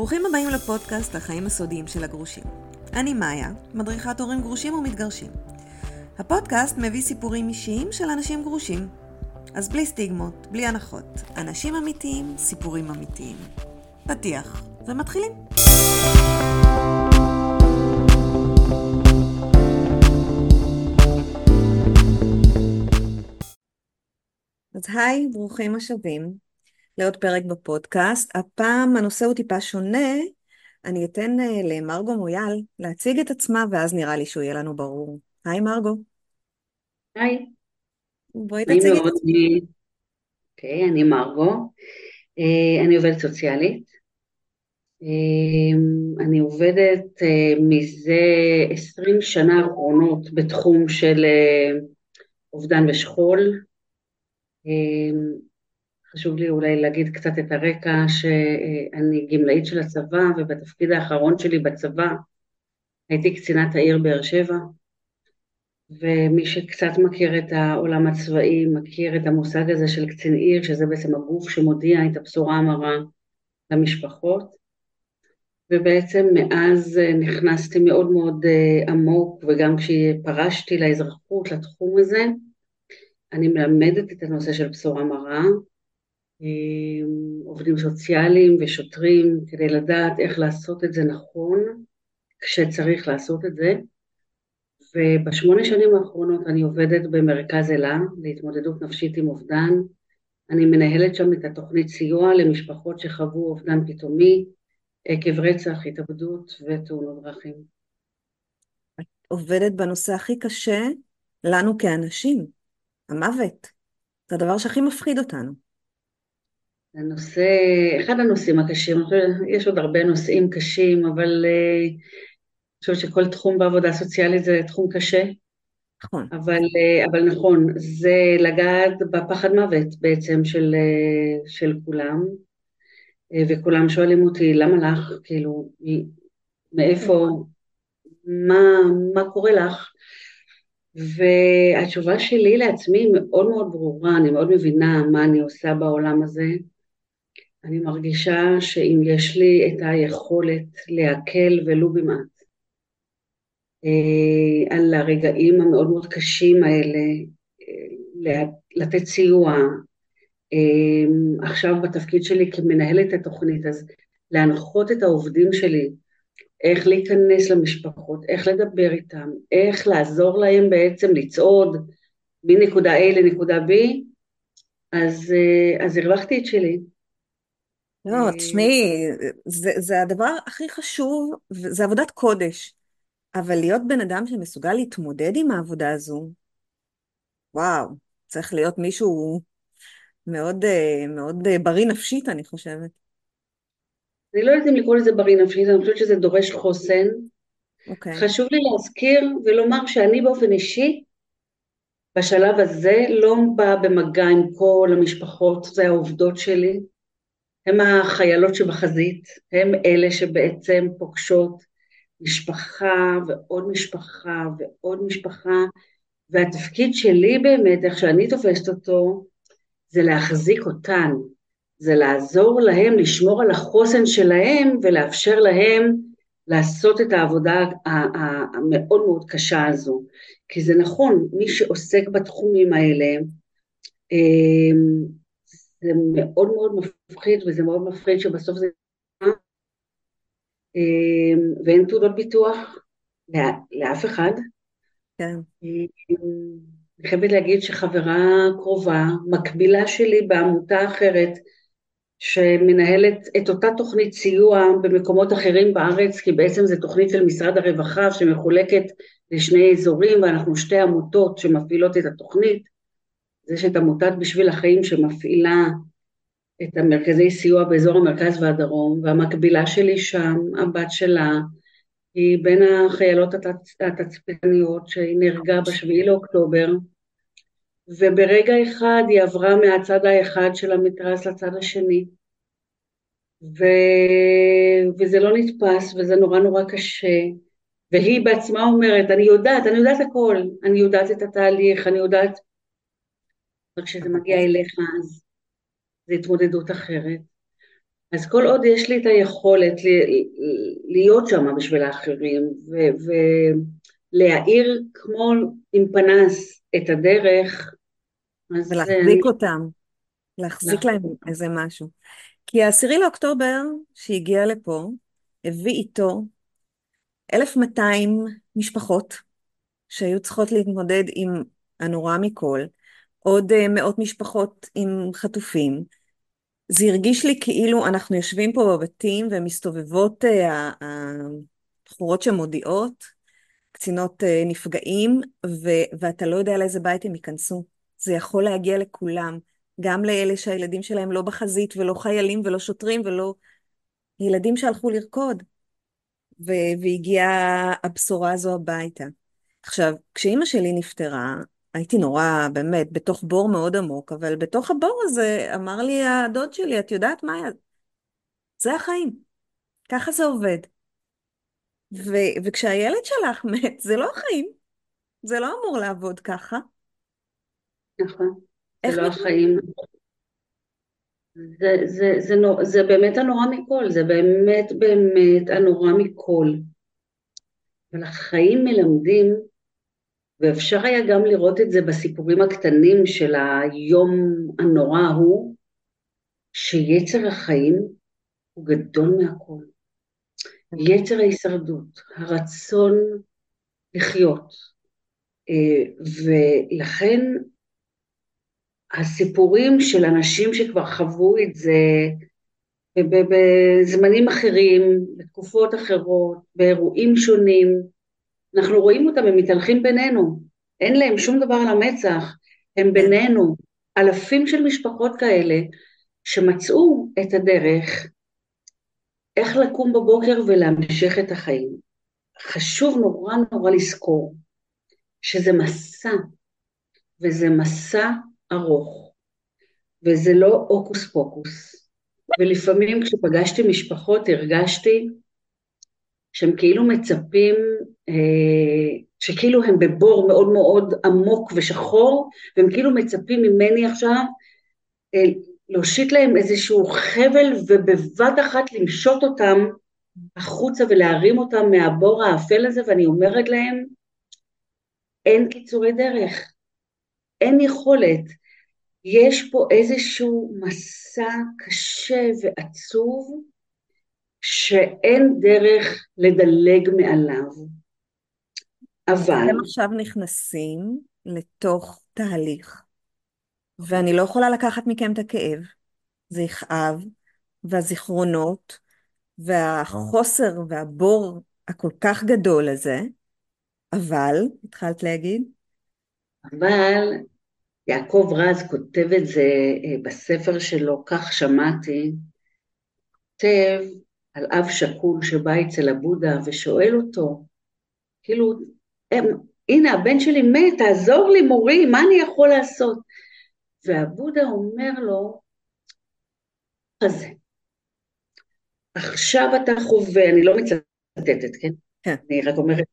ברוכים הבאים לפודקאסט החיים הסודיים של הגרושים. אני מאיה, מדריכת הורים גרושים ומתגרשים. הפודקאסט מביא סיפורים אישיים של אנשים גרושים. אז בלי סטיגמות, בלי הנחות. אנשים אמיתיים, סיפורים אמיתיים. פתיח, ומתחילים. אז היי, ברוכים השבים. לעוד פרק בפודקאסט. הפעם הנושא הוא טיפה שונה. אני אתן uh, למרגו מויאל להציג את עצמה, ואז נראה לי שהוא יהיה לנו ברור. היי מרגו. היי. בואי תציגי את עצמך. אוקיי, אני מרגו. Uh, אני עובדת סוציאלית. Uh, אני עובדת uh, מזה עשרים שנה האחרונות בתחום של uh, אובדן ושכול. חשוב לי אולי להגיד קצת את הרקע שאני גמלאית של הצבא ובתפקיד האחרון שלי בצבא הייתי קצינת העיר באר שבע. ומי שקצת מכיר את העולם הצבאי מכיר את המושג הזה של קצין עיר שזה בעצם הגוף שמודיע את הבשורה המרה למשפחות. ובעצם מאז נכנסתי מאוד מאוד עמוק וגם כשפרשתי לאזרחות לתחום הזה אני מלמדת את הנושא של בשורה מרה עובדים סוציאליים ושוטרים כדי לדעת איך לעשות את זה נכון כשצריך לעשות את זה ובשמונה שנים האחרונות אני עובדת במרכז אלה להתמודדות נפשית עם אובדן אני מנהלת שם את התוכנית סיוע למשפחות שחוו אובדן פתאומי עקב רצח, התאבדות ותאונות דרכים. את עובדת בנושא הכי קשה לנו כאנשים, המוות. זה הדבר שהכי מפחיד אותנו. הנושא, אחד הנושאים הקשים, יש עוד הרבה נושאים קשים, אבל אה, אני חושבת שכל תחום בעבודה סוציאלית זה תחום קשה. נכון. אבל, אה, אבל נכון, זה לגעת בפחד מוות בעצם של, אה, של כולם, וכולם שואלים אותי, למה לך? כאילו, מאיפה, מה, מה קורה לך? והתשובה שלי לעצמי מאוד מאוד ברורה, אני מאוד מבינה מה אני עושה בעולם הזה, אני מרגישה שאם יש לי את היכולת להקל ולו במעט אה, על הרגעים המאוד מאוד קשים האלה, אה, לתת סיוע, אה, עכשיו בתפקיד שלי כמנהלת התוכנית, אז להנחות את העובדים שלי איך להיכנס למשפחות, איך לדבר איתם, איך לעזור להם בעצם לצעוד מנקודה A לנקודה B, אז, אז הרווחתי את שלי. לא, תשמעי, זה, זה הדבר הכי חשוב, זה עבודת קודש. אבל להיות בן אדם שמסוגל להתמודד עם העבודה הזו, וואו, צריך להיות מישהו מאוד, אה, מאוד אה, בריא נפשית, אני חושבת. אני לא יודעת אם לקרוא לזה בריא נפשית, אני חושבת שזה דורש חוסן. Okay. אוקיי. חשוב לי להזכיר ולומר שאני באופן אישי, בשלב הזה לא באה במגע עם כל המשפחות, זה העובדות שלי. הם החיילות שבחזית, הם אלה שבעצם פוגשות משפחה ועוד משפחה ועוד משפחה, והתפקיד שלי באמת, איך שאני תופסת אותו, זה להחזיק אותן, זה לעזור להם לשמור על החוסן שלהם ולאפשר להם לעשות את העבודה המאוד מאוד קשה הזו. כי זה נכון, מי שעוסק בתחומים האלה, זה מאוד מאוד מפחיד וזה מאוד מפחיד שבסוף זה... אמ, ואין תעודות ביטוח לאף אחד. כן. אמ, אני חייבת להגיד שחברה קרובה, מקבילה שלי בעמותה אחרת, שמנהלת את אותה תוכנית סיוע במקומות אחרים בארץ, כי בעצם זו תוכנית של משרד הרווחה שמחולקת לשני אזורים, ואנחנו שתי עמותות שמפעילות את התוכנית. יש את עמותת בשביל החיים שמפעילה את המרכזי סיוע באזור המרכז והדרום, והמקבילה שלי שם, הבת שלה, היא בין החיילות התצפיתניות שהיא נהרגה בשביעי לאוקטובר, וברגע אחד היא עברה מהצד האחד של המתרס לצד השני. ו... וזה לא נתפס, וזה נורא נורא קשה. והיא בעצמה אומרת, אני יודעת, אני יודעת הכל, אני יודעת את התהליך, אני יודעת אבל כשזה מגיע אליך אז זה התמודדות אחרת. אז כל עוד יש לי את היכולת להיות שם בשביל האחרים ולהאיר כמו עם פנס את הדרך, אז אני... ולהחזיק אותם, להחזיק להם איזה משהו. כי העשירי לאוקטובר שהגיע לפה, הביא איתו 1,200 משפחות שהיו צריכות להתמודד עם הנורא מכל, עוד אה, מאות משפחות עם חטופים. זה הרגיש לי כאילו אנחנו יושבים פה בבתים ומסתובבות אה, הבחורות שמודיעות, קצינות אה, נפגעים, ו- ואתה לא יודע לאיזה בית הם ייכנסו. זה יכול להגיע לכולם, גם לאלה שהילדים שלהם לא בחזית ולא חיילים ולא שוטרים ולא ילדים שהלכו לרקוד. ו- והגיעה הבשורה הזו הביתה. עכשיו, כשאימא שלי נפטרה, הייתי נורא, באמת, בתוך בור מאוד עמוק, אבל בתוך הבור הזה אמר לי הדוד שלי, את יודעת מה? זה החיים. ככה זה עובד. ו- וכשהילד שלך מת, זה לא החיים. זה לא אמור לעבוד ככה. נכון, זה לא? החיים. זה, זה, זה, נור, זה באמת הנורא מכל, זה באמת באמת הנורא מכל. אבל החיים מלמדים, ואפשר היה גם לראות את זה בסיפורים הקטנים של היום הנורא ההוא, שיצר החיים הוא גדול מהכל. יצר ההישרדות, הרצון לחיות. אה, ולכן הסיפורים של אנשים שכבר חוו את זה בזמנים אחרים, בתקופות אחרות, באירועים שונים, אנחנו רואים אותם, הם מתהלכים בינינו, אין להם שום דבר על המצח, הם בינינו, אלפים של משפחות כאלה שמצאו את הדרך איך לקום בבוקר ולהמשיך את החיים. חשוב נורא נורא לזכור שזה מסע, וזה מסע ארוך, וזה לא הוקוס פוקוס. ולפעמים כשפגשתי משפחות הרגשתי שהם כאילו מצפים, שכאילו הם בבור מאוד מאוד עמוק ושחור, והם כאילו מצפים ממני עכשיו אה, להושיט להם איזשהו חבל ובבת אחת למשות אותם החוצה ולהרים אותם מהבור האפל הזה, ואני אומרת להם, אין קיצורי דרך, אין יכולת. יש פה איזשהו מסע קשה ועצוב שאין דרך לדלג מעליו. אבל... אתם עכשיו נכנסים לתוך תהליך, ואני לא יכולה לקחת מכם את הכאב, זה יכאב, והזיכרונות, והחוסר והבור הכל כך גדול הזה, אבל, התחלת להגיד? אבל יעקב רז כותב את זה אה, בספר שלו, כך שמעתי, כותב על אב שכול שבא אצל הבודה ושואל אותו, כאילו, הנה הבן שלי מת, תעזור לי מורי, מה אני יכול לעשות? והבודה אומר לו, כזה, עכשיו אתה חווה, אני לא מצטטת, כן? כן. אני רק אומרת,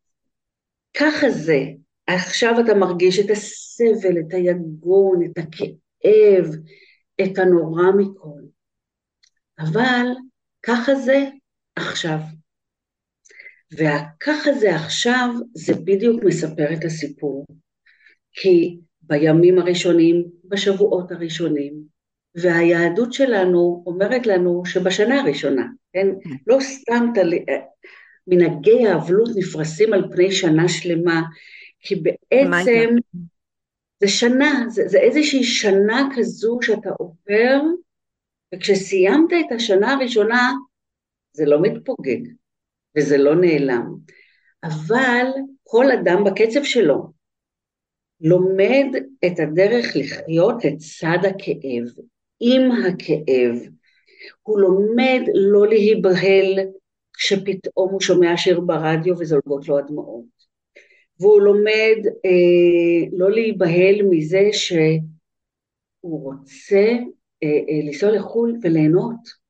ככה זה, עכשיו אתה מרגיש את הסבל, את היגון, את הכאב, את הנורא מכל. אבל ככה זה עכשיו. והככה זה עכשיו, זה בדיוק מספר את הסיפור. כי בימים הראשונים, בשבועות הראשונים, והיהדות שלנו אומרת לנו שבשנה הראשונה, כן? לא סתם תל... מנהגי האבלות נפרסים על פני שנה שלמה, כי בעצם זה שנה, זה, זה איזושהי שנה כזו שאתה עובר, וכשסיימת את השנה הראשונה, זה לא מתפוגג, וזה לא נעלם. אבל כל אדם בקצב שלו לומד את הדרך לחיות לצד הכאב, עם הכאב. הוא לומד לא להיבהל כשפתאום הוא שומע שיר ברדיו וזולגות לו הדמעות. והוא לומד אה, לא להיבהל מזה שהוא רוצה אה, אה, לנסוע לחו"ל וליהנות.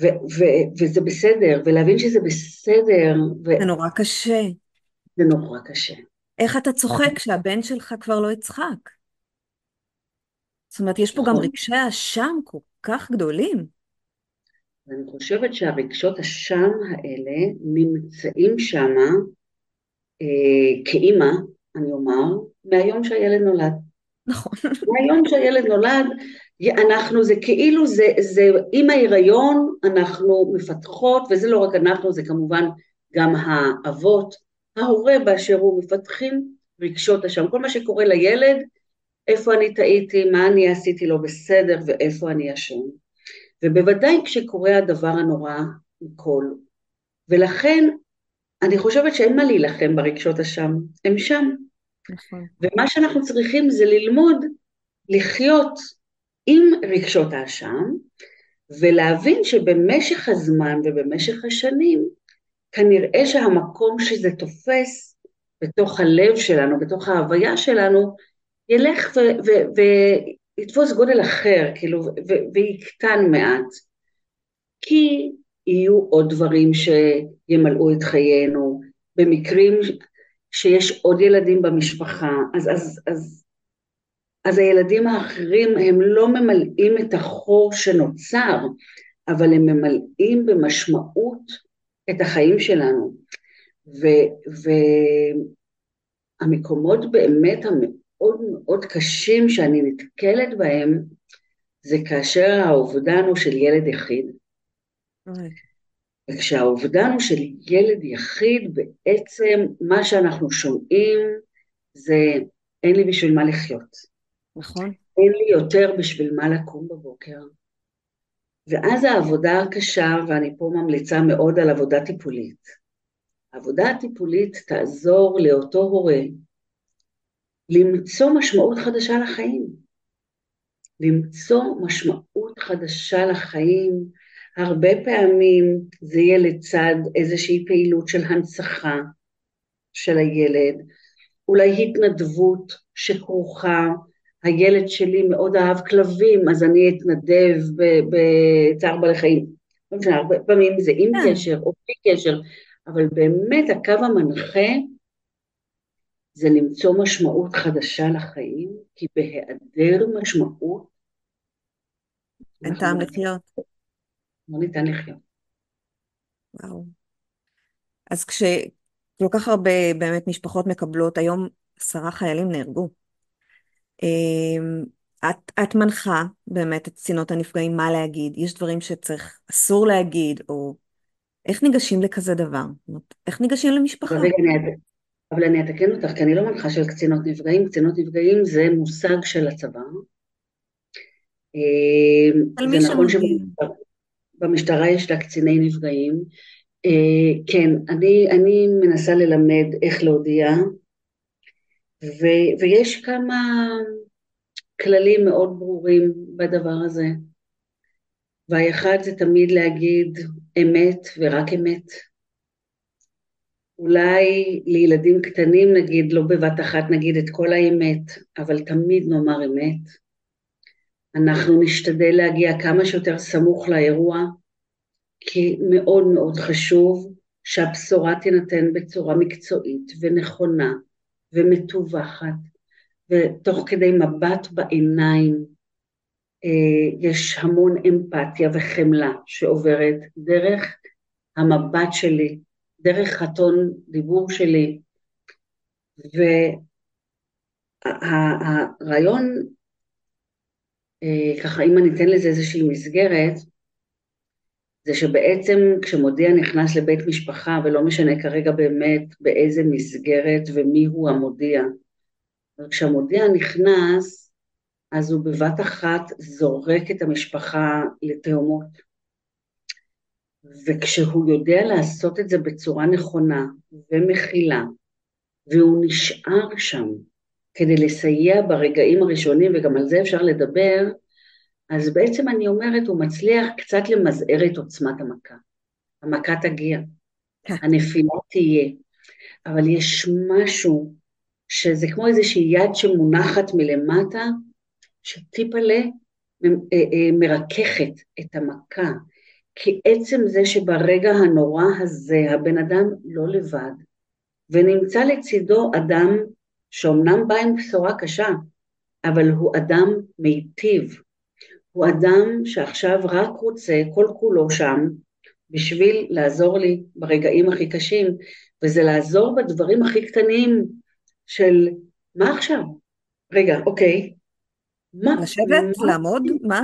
ו- ו- וזה בסדר, ולהבין שזה בסדר. ו- זה נורא קשה. זה נורא קשה. איך אתה צוחק כשהבן שלך כבר לא יצחק? זאת אומרת, יש פה גם נכון. רגשי אשם כל כך גדולים. ואני חושבת שהרגשות השם האלה נמצאים שמה אה, כאימא, אני אומר, מהיום שהילד נולד. נכון. מהיום שהילד נולד, אנחנו, זה כאילו, זה, זה עם ההיריון אנחנו מפתחות, וזה לא רק אנחנו, זה כמובן גם האבות, ההורה באשר הוא מפתחים רגשות אשם. כל מה שקורה לילד, איפה אני טעיתי, מה אני עשיתי לא בסדר ואיפה אני אשם. ובוודאי כשקורה הדבר הנורא מכל. ולכן אני חושבת שאין מה להילחם ברגשות אשם, הם שם. נכון. ומה שאנחנו צריכים זה ללמוד לחיות עם רגשות האשם, ולהבין שבמשך הזמן ובמשך השנים, כנראה שהמקום שזה תופס בתוך הלב שלנו, בתוך ההוויה שלנו, ילך ויתפוס גודל אחר, כאילו, ויקטן מעט. כי יהיו עוד דברים שימלאו את חיינו, במקרים שיש עוד ילדים במשפחה, אז, אז, אז, אז הילדים האחרים הם לא ממלאים את החור שנוצר, אבל הם ממלאים במשמעות את החיים שלנו. והמקומות באמת המאוד מאוד קשים שאני נתקלת בהם, זה כאשר האובדן הוא של ילד יחיד. וכשהאובדן הוא של ילד יחיד, בעצם מה שאנחנו שומעים זה אין לי בשביל מה לחיות. נכון. אין לי יותר בשביל מה לקום בבוקר. ואז העבודה הקשה, ואני פה ממליצה מאוד על עבודה טיפולית. העבודה הטיפולית תעזור לאותו הורה למצוא משמעות חדשה לחיים. למצוא משמעות חדשה לחיים, הרבה פעמים זה יהיה לצד איזושהי פעילות של הנצחה של הילד, אולי התנדבות שכרוכה, הילד שלי מאוד אהב כלבים, אז אני אתנדב בצער בעלי חיים. לא משנה, הרבה פעמים זה עם כן. קשר או בלי קשר, אבל באמת הקו המנחה זה למצוא משמעות חדשה לחיים, כי בהיעדר משמעות... אין טעם לחיות. לא ניתן לחיות. וואו. אז כשכל כך הרבה באמת משפחות מקבלות, היום עשרה חיילים נהרגו. אמ, את, את מנחה באמת את קצינות הנפגעים מה להגיד, יש דברים שצריך, אסור להגיד, או איך ניגשים לכזה דבר? איך ניגשים למשפחה? אבל, אני, אבל אני אתקן אותך, כי אני לא מנחה של קצינות נפגעים, קצינות נפגעים זה מושג של הצבא. אמ, זה נכון שבמשטרה במשטרה יש לה קציני נפגעים. Uh, כן, אני, אני מנסה ללמד איך להודיע, ו, ויש כמה כללים מאוד ברורים בדבר הזה. והאחד זה תמיד להגיד אמת ורק אמת. אולי לילדים קטנים נגיד, לא בבת אחת נגיד את כל האמת, אבל תמיד נאמר אמת. אנחנו נשתדל להגיע כמה שיותר סמוך לאירוע, כי מאוד מאוד חשוב שהבשורה תינתן בצורה מקצועית ונכונה ומטווחת, ותוך כדי מבט בעיניים. אה, יש המון אמפתיה וחמלה שעוברת דרך המבט שלי, דרך הטון דיבור שלי, והרעיון אה, ככה אם אני אתן לזה איזושהי מסגרת, זה שבעצם כשמודיע נכנס לבית משפחה, ולא משנה כרגע באמת באיזה מסגרת ומי הוא המודיע, כשהמודיע נכנס, אז הוא בבת אחת זורק את המשפחה לתהומות. וכשהוא יודע לעשות את זה בצורה נכונה ומכילה, והוא נשאר שם, כדי לסייע ברגעים הראשונים, וגם על זה אפשר לדבר, אז בעצם אני אומרת, הוא מצליח קצת למזער את עוצמת המכה. המכה תגיע, כן. הנפילה תהיה, אבל יש משהו שזה כמו איזושהי יד שמונחת מלמטה, שטיפלה אה, אה, מרככת את המכה, כי עצם זה שברגע הנורא הזה הבן אדם לא לבד, ונמצא לצידו אדם שאומנם בא עם בשורה קשה, אבל הוא אדם מיטיב, הוא אדם שעכשיו רק רוצה כל כולו שם בשביל לעזור לי ברגעים הכי קשים, וזה לעזור בדברים הכי קטנים של מה עכשיו? רגע, אוקיי, מה, לשבת, מה, לעמוד, מה?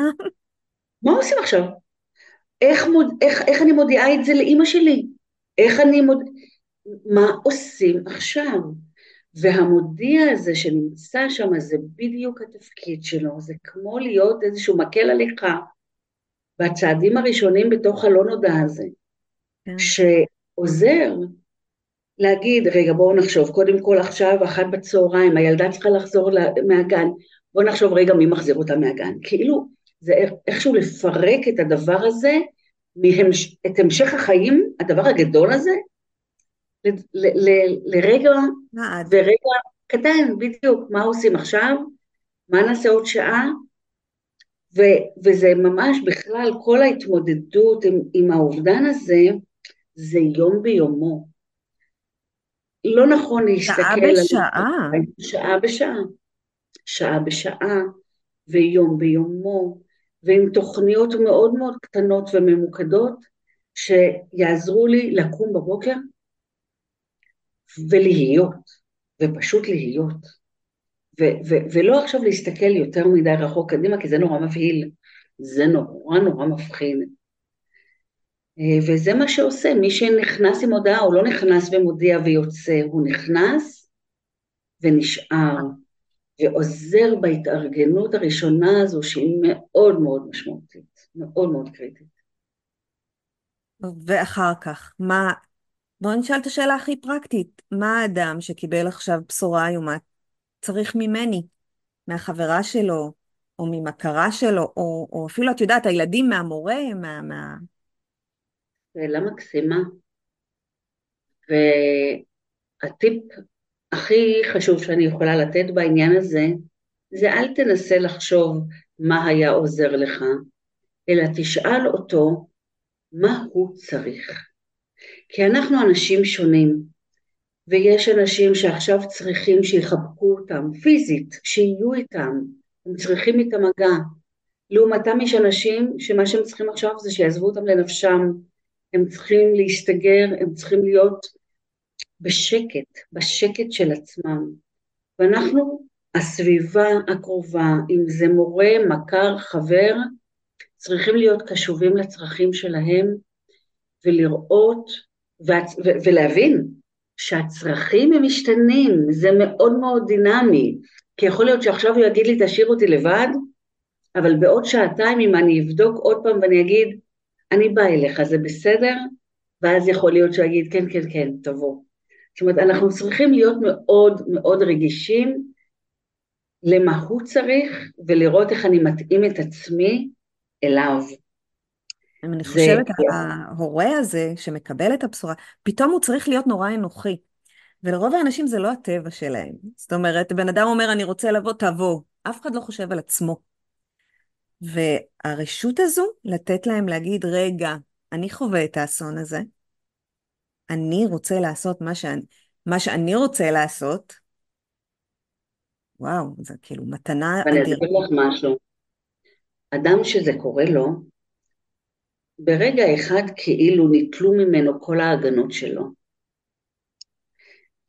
מה עושים עכשיו? איך, מוד, איך, איך אני מודיעה את זה לאימא שלי? איך אני מוד... מה עושים עכשיו? והמודיע הזה שנמצא שם זה בדיוק התפקיד שלו, זה כמו להיות איזשהו מקל הליכה בצעדים הראשונים בתוך הלא נודע הזה, כן. שעוזר להגיד, רגע בואו נחשוב, קודם כל עכשיו אחת בצהריים, הילדה צריכה לחזור מהגן, בואו נחשוב רגע מי מחזיר אותה מהגן, כאילו זה איכשהו לפרק את הדבר הזה, מהמש, את המשך החיים, הדבר הגדול הזה, ל, ל, ל, לרגע ורגע קטן, בדיוק, מה עושים עכשיו, מה נעשה עוד שעה, ו, וזה ממש בכלל, כל ההתמודדות עם, עם האובדן הזה, זה יום ביומו. לא נכון להסתכל שעה בשעה. על... שעה בשעה. שעה בשעה, ויום ביומו, ועם תוכניות מאוד מאוד קטנות וממוקדות, שיעזרו לי לקום בבוקר ולהיות, ופשוט להיות. ו- ו- ולא עכשיו להסתכל יותר מדי רחוק קדימה, כי זה נורא מבהיל, זה נורא נורא מפחיד. אה, וזה מה שעושה, מי שנכנס עם הודעה, הוא לא נכנס ומודיע ויוצא, הוא נכנס ונשאר, ועוזר בהתארגנות הראשונה הזו, שהיא מאוד מאוד משמעותית, מאוד מאוד קריטית. ואחר כך, מה, בואו נשאל את השאלה הכי פרקטית, מה האדם שקיבל עכשיו בשורה איומה צריך ממני, מהחברה שלו, או ממכרה שלו, או, או אפילו, את יודעת, הילדים מהמורה, מה... מה... שאלה מקסימה. והטיפ הכי חשוב שאני יכולה לתת בעניין הזה, זה אל תנסה לחשוב מה היה עוזר לך, אלא תשאל אותו מה הוא צריך. כי אנחנו אנשים שונים, ויש אנשים שעכשיו צריכים שיחבקו אותם פיזית, שיהיו איתם, הם צריכים את המגע. לעומתם יש אנשים שמה שהם צריכים עכשיו זה שיעזבו אותם לנפשם, הם צריכים להסתגר, הם צריכים להיות בשקט, בשקט של עצמם. ואנחנו, הסביבה הקרובה, אם זה מורה, מכר, חבר, צריכים להיות קשובים לצרכים שלהם ולראות ו- ולהבין שהצרכים הם משתנים, זה מאוד מאוד דינמי, כי יכול להיות שעכשיו הוא יגיד לי תשאיר אותי לבד, אבל בעוד שעתיים אם אני אבדוק עוד פעם ואני אגיד אני באה אליך, זה בסדר? ואז יכול להיות שהוא יגיד כן כן כן, תבוא. זאת אומרת אנחנו צריכים להיות מאוד מאוד רגישים למה הוא צריך ולראות איך אני מתאים את עצמי אליו. אני חושבת, ההורה הזה שמקבל את הבשורה, פתאום הוא צריך להיות נורא אנוכי. ולרוב האנשים זה לא הטבע שלהם. זאת אומרת, בן אדם אומר, אני רוצה לבוא, תבוא. אף אחד לא חושב על עצמו. והרשות הזו, לתת להם להגיד, רגע, אני חווה את האסון הזה, אני רוצה לעשות מה שאני, מה שאני רוצה לעשות, וואו, זה כאילו מתנה אדירה. ואני אסביר לך משהו. אדם שזה קורה לו, ברגע אחד כאילו ניטלו ממנו כל ההגנות שלו.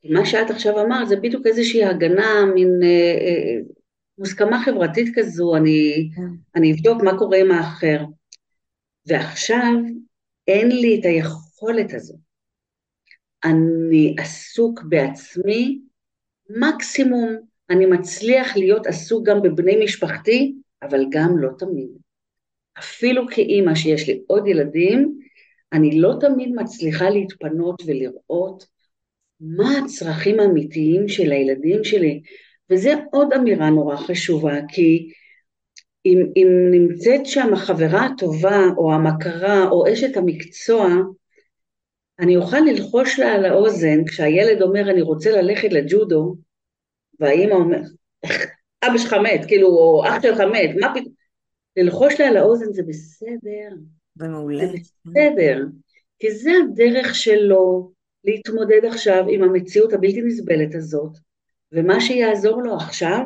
מה שאת עכשיו אמרת זה בדיוק איזושהי הגנה, מין אה, אה, מוסכמה חברתית כזו, אני, כן. אני אבדוק מה קורה עם האחר. ועכשיו אין לי את היכולת הזו. אני עסוק בעצמי, מקסימום אני מצליח להיות עסוק גם בבני משפחתי, אבל גם לא תמיד. אפילו כאימא שיש לי עוד ילדים, אני לא תמיד מצליחה להתפנות ולראות מה הצרכים האמיתיים של הילדים שלי, וזה עוד אמירה נורא חשובה, כי אם, אם נמצאת שם החברה הטובה, או המכרה, או אשת המקצוע, אני אוכל ללחוש לה על האוזן כשהילד אומר אני רוצה ללכת לג'ודו, והאימא אומרת, אבא שלך מת, כאילו, או אח שלך מת, מה פתאום? ללחוש לה על האוזן זה בסדר. זה מעולה. זה בסדר. כי זה הדרך שלו להתמודד עכשיו עם המציאות הבלתי נסבלת הזאת, ומה שיעזור לו עכשיו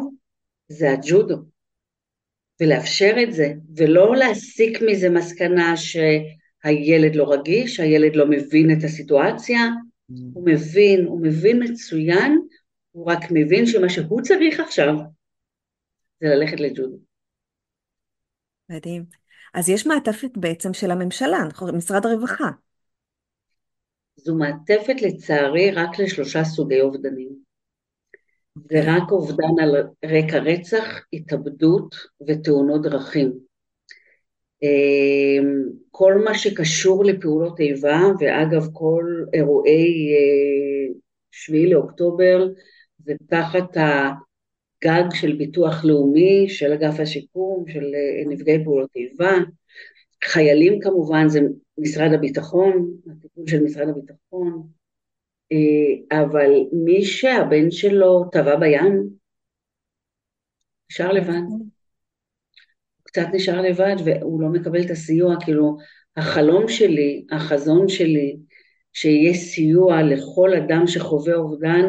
זה הג'ודו. ולאפשר את זה, ולא להסיק מזה מסקנה שהילד לא רגיש, הילד לא מבין את הסיטואציה, mm. הוא מבין, הוא מבין מצוין, הוא רק מבין שמה שהוא צריך עכשיו זה ללכת לג'ודו. מדהים. אז יש מעטפת בעצם של הממשלה, נכון? משרד הרווחה. זו מעטפת לצערי רק לשלושה סוגי אובדנים. זה אוקיי. רק אובדן על רקע רצח, התאבדות ותאונות דרכים. אמ, כל מה שקשור לפעולות איבה, ואגב כל אירועי אה, שביעי לאוקטובר זה תחת הגג של ביטוח לאומי, של אגף השיקום, של אה, נפגעי פעולות איבה. חיילים כמובן זה משרד הביטחון, הטיפול של משרד הביטחון, אה, אבל מי שהבן שלו טבע בים, נשאר לבד. הוא קצת נשאר לבד והוא לא מקבל את הסיוע, כאילו החלום שלי, החזון שלי, שיהיה סיוע לכל אדם שחווה אובדן,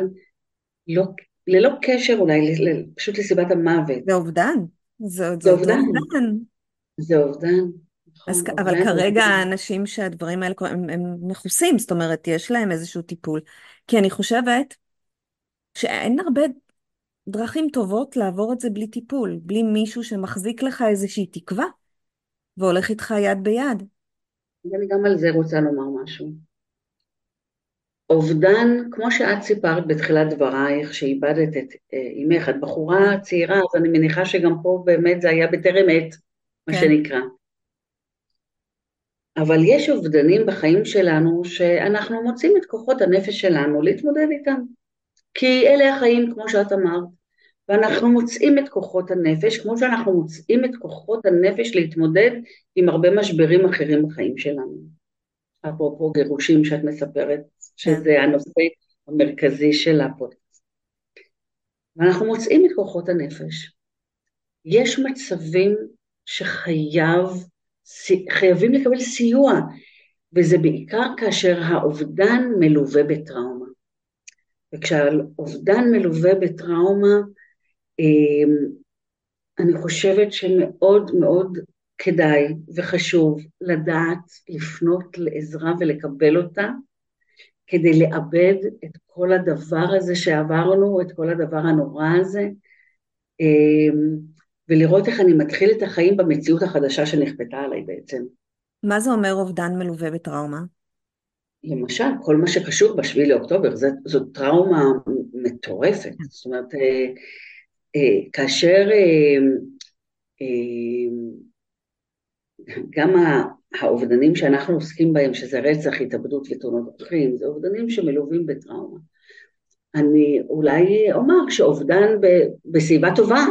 לא, ללא קשר אולי, פשוט לסיבת המוות. זה אובדן. זה, זה, זה אובדן. אובדן. זה אובדן. אז, נכון, אבל כרגע האנשים שהדברים האלה קורים, הם, הם מכוסים, זאת אומרת, יש להם איזשהו טיפול. כי אני חושבת שאין הרבה דרכים טובות לעבור את זה בלי טיפול, בלי מישהו שמחזיק לך איזושהי תקווה והולך איתך יד ביד. אני גם על זה רוצה לומר משהו. אובדן, כמו שאת סיפרת בתחילת דברייך, שאיבדת את אימך, את בחורה צעירה, אז אני מניחה שגם פה באמת זה היה בטרם עת, מה כן. שנקרא. אבל יש אובדנים בחיים שלנו שאנחנו מוצאים את כוחות הנפש שלנו להתמודד איתם. כי אלה החיים, כמו שאת אמרת, ואנחנו מוצאים את כוחות הנפש, כמו שאנחנו מוצאים את כוחות הנפש להתמודד עם הרבה משברים אחרים בחיים שלנו. אפרופו גירושים שאת מספרת, שזה כן. הנושא המרכזי של הפודקאסט. ואנחנו מוצאים את כוחות הנפש. יש מצבים שחייב חייבים לקבל סיוע, וזה בעיקר כאשר האובדן מלווה בטראומה. וכשהאובדן מלווה בטראומה, אמ, אני חושבת שמאוד מאוד כדאי וחשוב לדעת לפנות לעזרה ולקבל אותה, כדי לאבד את כל הדבר הזה שעברנו, את כל הדבר הנורא הזה. אמ, ולראות איך אני מתחיל את החיים במציאות החדשה שנכפתה עליי בעצם. מה זה אומר אובדן מלווה בטראומה? למשל, כל מה שקשור בשביעי לאוקטובר, זאת, זאת טראומה מטורפת. כן. זאת אומרת, אה, אה, כאשר אה, אה, גם האובדנים שאנחנו עוסקים בהם, שזה רצח, התאבדות ותאונות דרכים, זה אובדנים שמלווים בטראומה. אני אולי אומר שאובדן בסביבה טובה,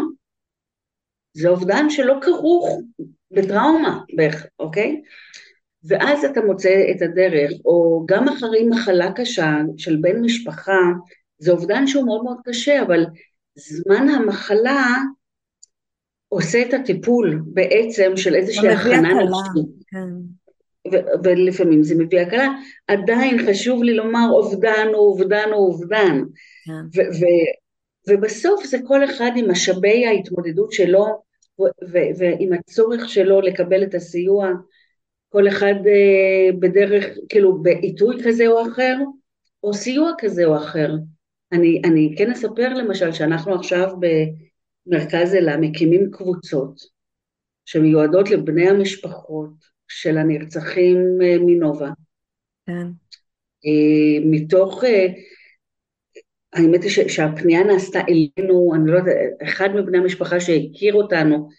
זה אובדן שלא כרוך בטראומה, אוקיי? ואז אתה מוצא את הדרך, או גם אחרי מחלה קשה של בן משפחה, זה אובדן שהוא מאוד מאוד קשה, אבל זמן המחלה עושה את הטיפול בעצם של איזושהי הכנה נפשית. כן. ולפעמים זה מביא הקלה, עדיין חשוב לי לומר אובדן הוא אובדן הוא אובדן. כן. ובסוף זה כל אחד עם משאבי ההתמודדות שלו ועם הצורך שלו לקבל את הסיוע, כל אחד אה, בדרך, כאילו בעיתוי כזה או אחר, או סיוע כזה או אחר. אני, אני כן אספר למשל שאנחנו עכשיו במרכז אלה מקימים קבוצות שמיועדות לבני המשפחות של הנרצחים אה, מנובה. כן. אה, מתוך האמת היא שהפנייה נעשתה אלינו, אני לא יודעת, אחד מבני המשפחה שהכיר אותנו,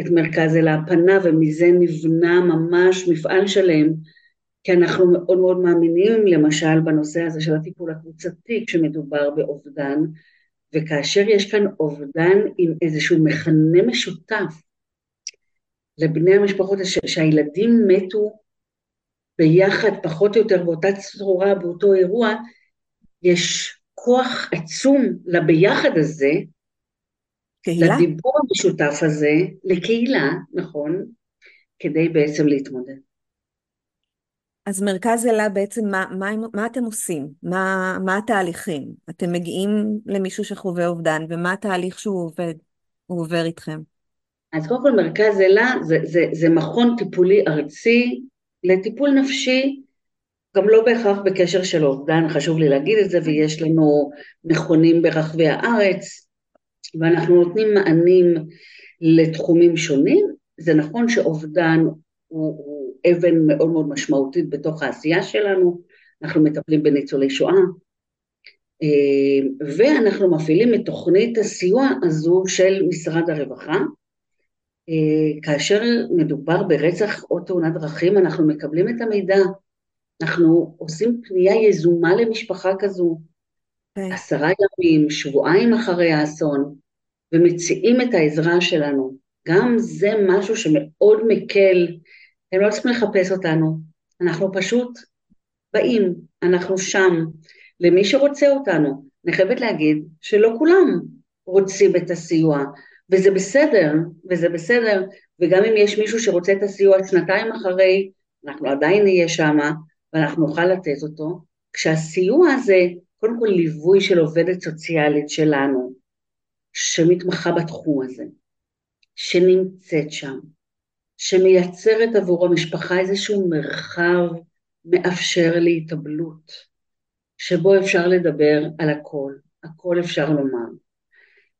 את מרכז אל הפנה, ומזה נבנה ממש מפעל שלם, כי אנחנו מאוד מאוד מאמינים למשל בנושא הזה של הטיפול הקבוצתי כשמדובר באובדן, וכאשר יש כאן אובדן עם איזשהו מכנה משותף לבני המשפחות, שהילדים מתו ביחד פחות או יותר באותה צורה, באותו אירוע, יש כוח עצום לביחד הזה, קהילה? לדיבור המשותף הזה, לקהילה, נכון, כדי בעצם להתמודד. אז מרכז אלה בעצם, מה, מה, מה אתם עושים? מה, מה התהליכים? אתם מגיעים למישהו שחווה אובדן, ומה התהליך שהוא עובד, הוא עובר איתכם? אז קודם כל מרכז אלה זה, זה, זה מכון טיפולי ארצי לטיפול נפשי, גם לא בהכרח בקשר של אובדן, חשוב לי להגיד את זה, ויש לנו מכונים ברחבי הארץ, ואנחנו נותנים מענים לתחומים שונים. זה נכון שאובדן הוא, הוא אבן מאוד מאוד משמעותית בתוך העשייה שלנו, אנחנו מטפלים בניצולי שואה, אה, ואנחנו מפעילים את תוכנית הסיוע הזו של משרד הרווחה. אה, כאשר מדובר ברצח או תאונת דרכים, אנחנו מקבלים את המידע, אנחנו עושים פנייה יזומה למשפחה כזו, okay. כן. עשרה ימים, שבועיים אחרי האסון, ומציעים את העזרה שלנו. גם זה משהו שמאוד מקל, הם לא צריכים לחפש אותנו, אנחנו פשוט באים, אנחנו שם. למי שרוצה אותנו. אני חייבת להגיד שלא כולם רוצים את הסיוע, וזה בסדר, וזה בסדר, וגם אם יש מישהו שרוצה את הסיוע שנתיים אחרי, אנחנו עדיין נהיה שמה, ואנחנו נוכל לתת אותו, כשהסיוע הזה, קודם כל ליווי של עובדת סוציאלית שלנו, שמתמחה בתחום הזה, שנמצאת שם, שמייצרת עבור המשפחה איזשהו מרחב מאפשר להתאבלות, שבו אפשר לדבר על הכל, הכל אפשר לומר.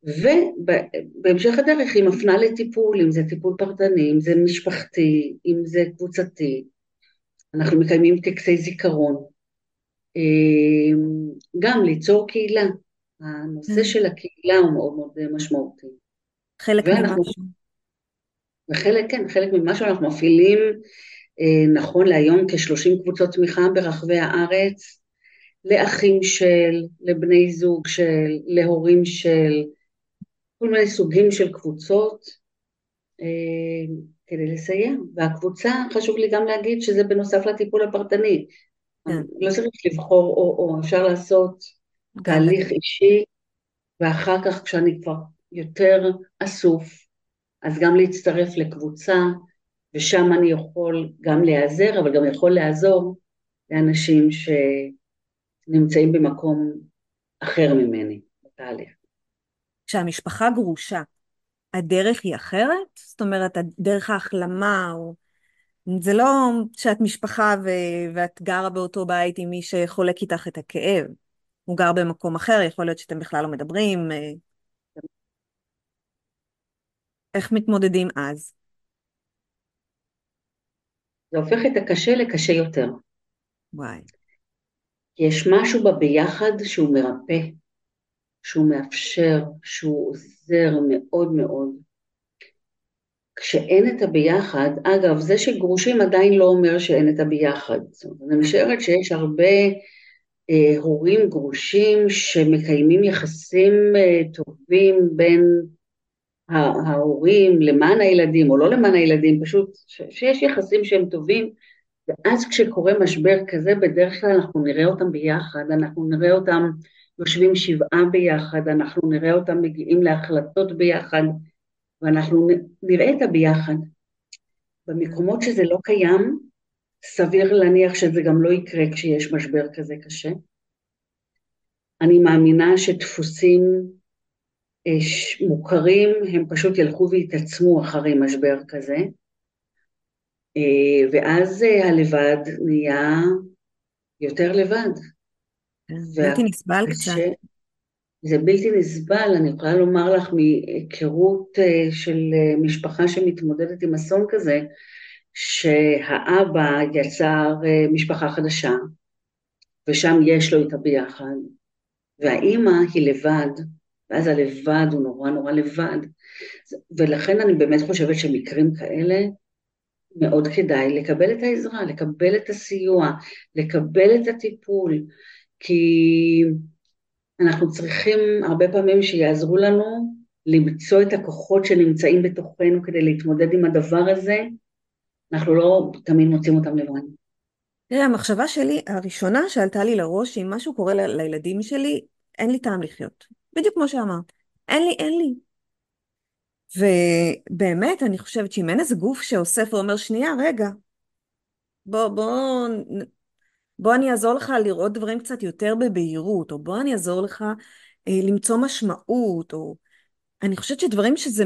ובהמשך הדרך היא מפנה לטיפול, אם זה טיפול פרטני, אם זה משפחתי, אם זה קבוצתי. אנחנו מקיימים טקסי זיכרון. אמ, גם ליצור קהילה. הנושא mm. של הקהילה הוא מאוד מאוד משמעותי. חלק ממשהו. וחלק, כן, חלק ממשהו אנחנו מפעילים אה, נכון להיום כ-30 קבוצות תמיכה ברחבי הארץ, לאחים של, לבני זוג של, להורים של, כל מיני סוגים של קבוצות אה, כדי לסייע. והקבוצה, חשוב לי גם להגיד שזה בנוסף לטיפול הפרטני. כן. לא צריך לבחור או-או, אפשר לעשות תהליך אישי, ואחר כך כשאני כבר יותר אסוף, אז גם להצטרף לקבוצה, ושם אני יכול גם להיעזר, אבל גם יכול לעזור לאנשים ש... נמצאים במקום אחר ממני בתהליך. כשהמשפחה גרושה, הדרך היא אחרת? זאת אומרת, דרך ההחלמה, או... זה לא שאת משפחה ו... ואת גרה באותו בית עם מי שחולק איתך את הכאב. הוא גר במקום אחר, יכול להיות שאתם בכלל לא מדברים. אה. איך מתמודדים אז? זה הופך את הקשה לקשה יותר. וואי. יש משהו בביחד שהוא מרפא, שהוא מאפשר, שהוא עוזר מאוד מאוד. כשאין את הביחד, אגב, זה שגרושים עדיין לא אומר שאין את הביחד. אני משערת שיש הרבה אה, הורים גרושים שמקיימים יחסים אה, טובים בין ההורים למען הילדים, או לא למען הילדים, פשוט שיש יחסים שהם טובים, ואז כשקורה משבר כזה, בדרך כלל אנחנו נראה אותם ביחד, אנחנו נראה אותם יושבים שבעה ביחד, אנחנו נראה אותם מגיעים להחלטות ביחד, ואנחנו נראה את הביחד. במקומות שזה לא קיים, סביר להניח שזה גם לא יקרה כשיש משבר כזה קשה. אני מאמינה שדפוסים אה, מוכרים, הם פשוט ילכו ויתעצמו אחרי משבר כזה. אה, ואז אה, הלבד נהיה יותר לבד. בלתי נסבל קצת. זה בלתי נסבל, אני יכולה לומר לך מהיכרות אה, של משפחה שמתמודדת עם אסון כזה, שהאבא יצר משפחה חדשה, ושם יש לו את הביחד, והאימא היא לבד, ואז הלבד הוא נורא נורא לבד. ולכן אני באמת חושבת שמקרים כאלה מאוד כדאי לקבל את העזרה, לקבל את הסיוע, לקבל את הטיפול, כי אנחנו צריכים הרבה פעמים שיעזרו לנו למצוא את הכוחות שנמצאים בתוכנו כדי להתמודד עם הדבר הזה, אנחנו לא תמיד מוצאים אותם לבד. תראה, המחשבה שלי, הראשונה שעלתה לי לראש, אם משהו קורה ל- לילדים שלי, אין לי טעם לחיות. בדיוק כמו שאמרת. אין לי, אין לי. ובאמת, אני חושבת שאם אין איזה גוף שאוסף ואומר, שנייה, רגע, בוא, בוא, בוא אני אעזור לך לראות דברים קצת יותר בבהירות, או בוא אני אעזור לך אה, למצוא משמעות, או... אני חושבת שדברים שזה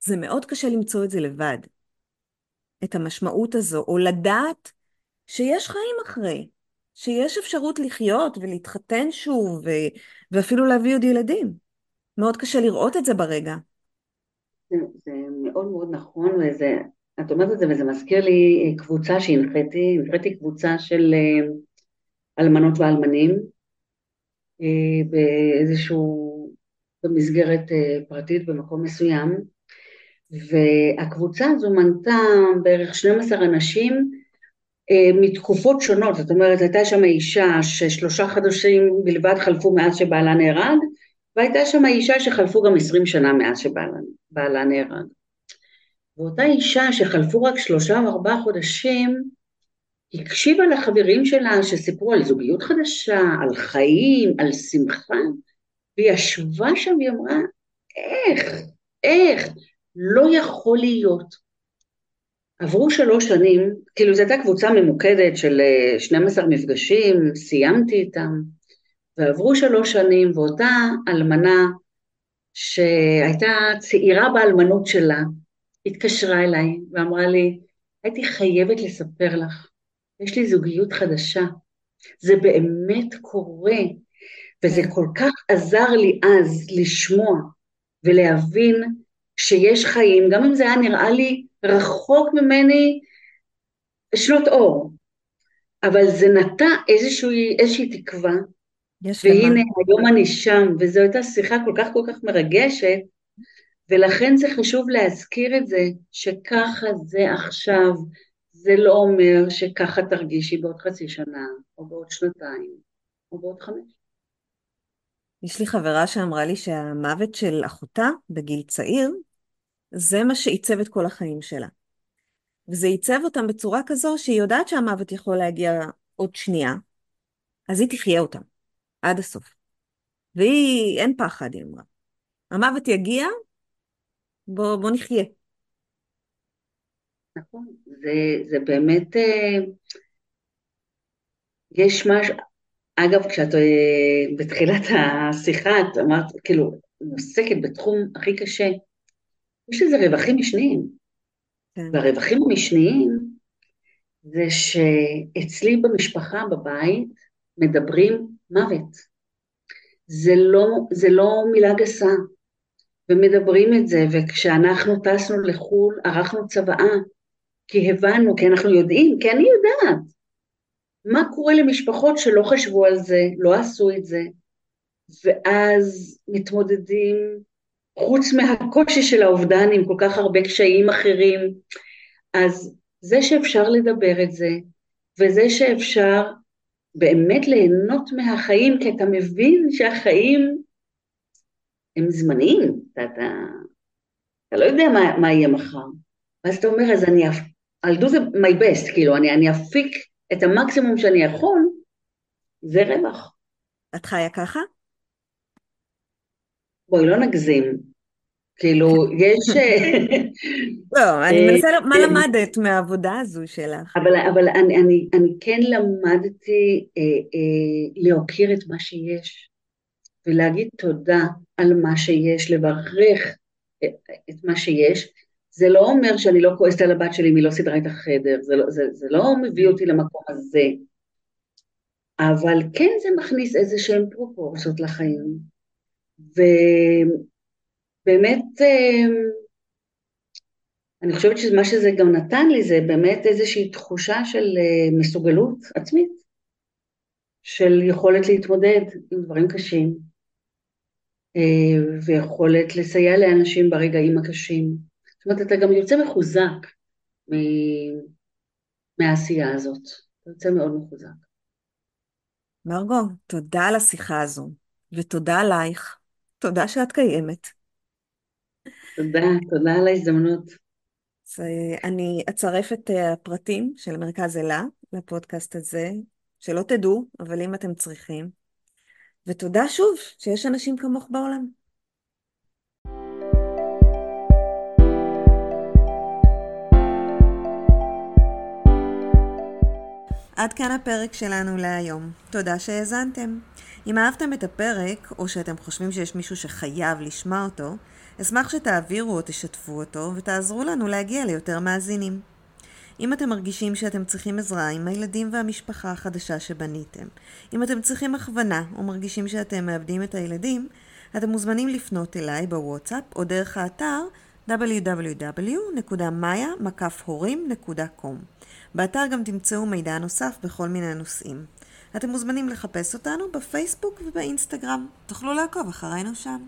זה מאוד קשה למצוא את זה לבד, את המשמעות הזו, או לדעת שיש חיים אחרי, שיש אפשרות לחיות ולהתחתן שוב, ו... ואפילו להביא עוד ילדים. מאוד קשה לראות את זה ברגע. זה, זה מאוד מאוד נכון, וזה, את אומרת את זה וזה מזכיר לי קבוצה שהנחיתי, הנחיתי קבוצה של אה, אלמנות ואלמנים אה, באיזשהו, במסגרת אה, פרטית במקום מסוים, והקבוצה הזו מנתה בערך 12 אנשים מתקופות שונות, זאת אומרת הייתה שם אישה ששלושה חודשים בלבד חלפו מאז שבעלה נהרג, והייתה שם אישה שחלפו גם עשרים שנה מאז שבעלה נהרג. ואותה אישה שחלפו רק שלושה או ארבעה חודשים, הקשיבה לחברים שלה שסיפרו על זוגיות חדשה, על חיים, על שמחה, והיא ישבה שם והיא אמרה, איך, איך, לא יכול להיות. עברו שלוש שנים, כאילו זו הייתה קבוצה ממוקדת של 12 אה, מפגשים, סיימתי איתם, ועברו שלוש שנים, ואותה אלמנה שהייתה צעירה באלמנות שלה, התקשרה אליי ואמרה לי, הייתי חייבת לספר לך, יש לי זוגיות חדשה, זה באמת קורה, וזה כן. כל כך עזר לי אז לשמוע ולהבין שיש חיים, גם אם זה היה נראה לי רחוק ממני שנות אור, אבל זה נטע איזושהי, איזושהי תקווה, והנה למה. היום אני שם, וזו הייתה שיחה כל כך כל כך מרגשת, ולכן זה חשוב להזכיר את זה, שככה זה עכשיו, זה לא אומר שככה תרגישי בעוד חצי שנה, או בעוד שנתיים, או בעוד חמש. יש לי חברה שאמרה לי שהמוות של אחותה בגיל צעיר, זה מה שעיצב את כל החיים שלה. וזה עיצב אותם בצורה כזו שהיא יודעת שהמוות יכול להגיע עוד שנייה, אז היא תחיה אותם. עד הסוף. והיא, אין פחד, היא אמרה. המוות יגיע, בוא, בוא נחיה. נכון, זה, זה באמת, אה, יש משהו, אגב, כשאת אה, בתחילת השיחה, את אמרת, כאילו, עוסקת בתחום הכי קשה, יש לזה רווחים משניים. כן. והרווחים המשניים זה שאצלי במשפחה, בבית, מדברים מוות. זה לא, זה לא מילה גסה, ומדברים את זה, וכשאנחנו טסנו לחו"ל ערכנו צוואה, כי הבנו, כי אנחנו יודעים, כי אני יודעת, מה קורה למשפחות שלא חשבו על זה, לא עשו את זה, ואז מתמודדים, חוץ מהקושי של האובדן עם כל כך הרבה קשיים אחרים, אז זה שאפשר לדבר את זה, וזה שאפשר באמת ליהנות מהחיים, כי אתה מבין שהחיים הם זמניים, אתה, אתה, אתה לא יודע מה, מה יהיה מחר. ואז אתה אומר, אז אני, I'll do the, my best, כאילו, אני, אני אפיק את המקסימום שאני יכול, זה רווח. את חיה ככה? בואי, לא נגזים. כאילו, יש... לא, אני מנסה, מה כן. למדת מהעבודה הזו שלך? אבל, אבל אני, אני, אני כן למדתי אה, אה, להוקיר את מה שיש, ולהגיד תודה על מה שיש, לברך את, מה שיש. זה לא אומר שאני לא כועסת על הבת שלי אם היא לא סידרה את החדר, זה לא, זה, זה לא מביא אותי למקום הזה. אבל כן זה מכניס איזה שהן פרופורציות לחיים. ו... באמת, אמ, אני חושבת שמה שזה גם נתן לי זה באמת איזושהי תחושה של אה, מסוגלות עצמית, של יכולת להתמודד עם דברים קשים, ויכולת לסייע לאנשים ברגעים הקשים. זאת אומרת, אתה גם יוצא מחוזק מהעשייה הזאת, אתה יוצא מאוד מחוזק. מרגו, תודה על השיחה הזו, ותודה עלייך. תודה שאת קיימת. תודה, תודה על ההזדמנות. אז אה, אני אצרף את אה, הפרטים של מרכז אלה לפודקאסט הזה, שלא תדעו, אבל אם אתם צריכים. ותודה שוב שיש אנשים כמוך בעולם. עד כאן הפרק שלנו להיום. תודה שהאזנתם. אם אהבתם את הפרק, או שאתם חושבים שיש מישהו שחייב לשמוע אותו, אשמח שתעבירו או תשתפו אותו, ותעזרו לנו להגיע ליותר מאזינים. אם אתם מרגישים שאתם צריכים עזרה עם הילדים והמשפחה החדשה שבניתם, אם אתם צריכים הכוונה או מרגישים שאתם מאבדים את הילדים, אתם מוזמנים לפנות אליי בוואטסאפ או דרך האתר www.maya-horim.com. באתר גם תמצאו מידע נוסף בכל מיני נושאים. אתם מוזמנים לחפש אותנו בפייסבוק ובאינסטגרם. תוכלו לעקוב אחרינו שם.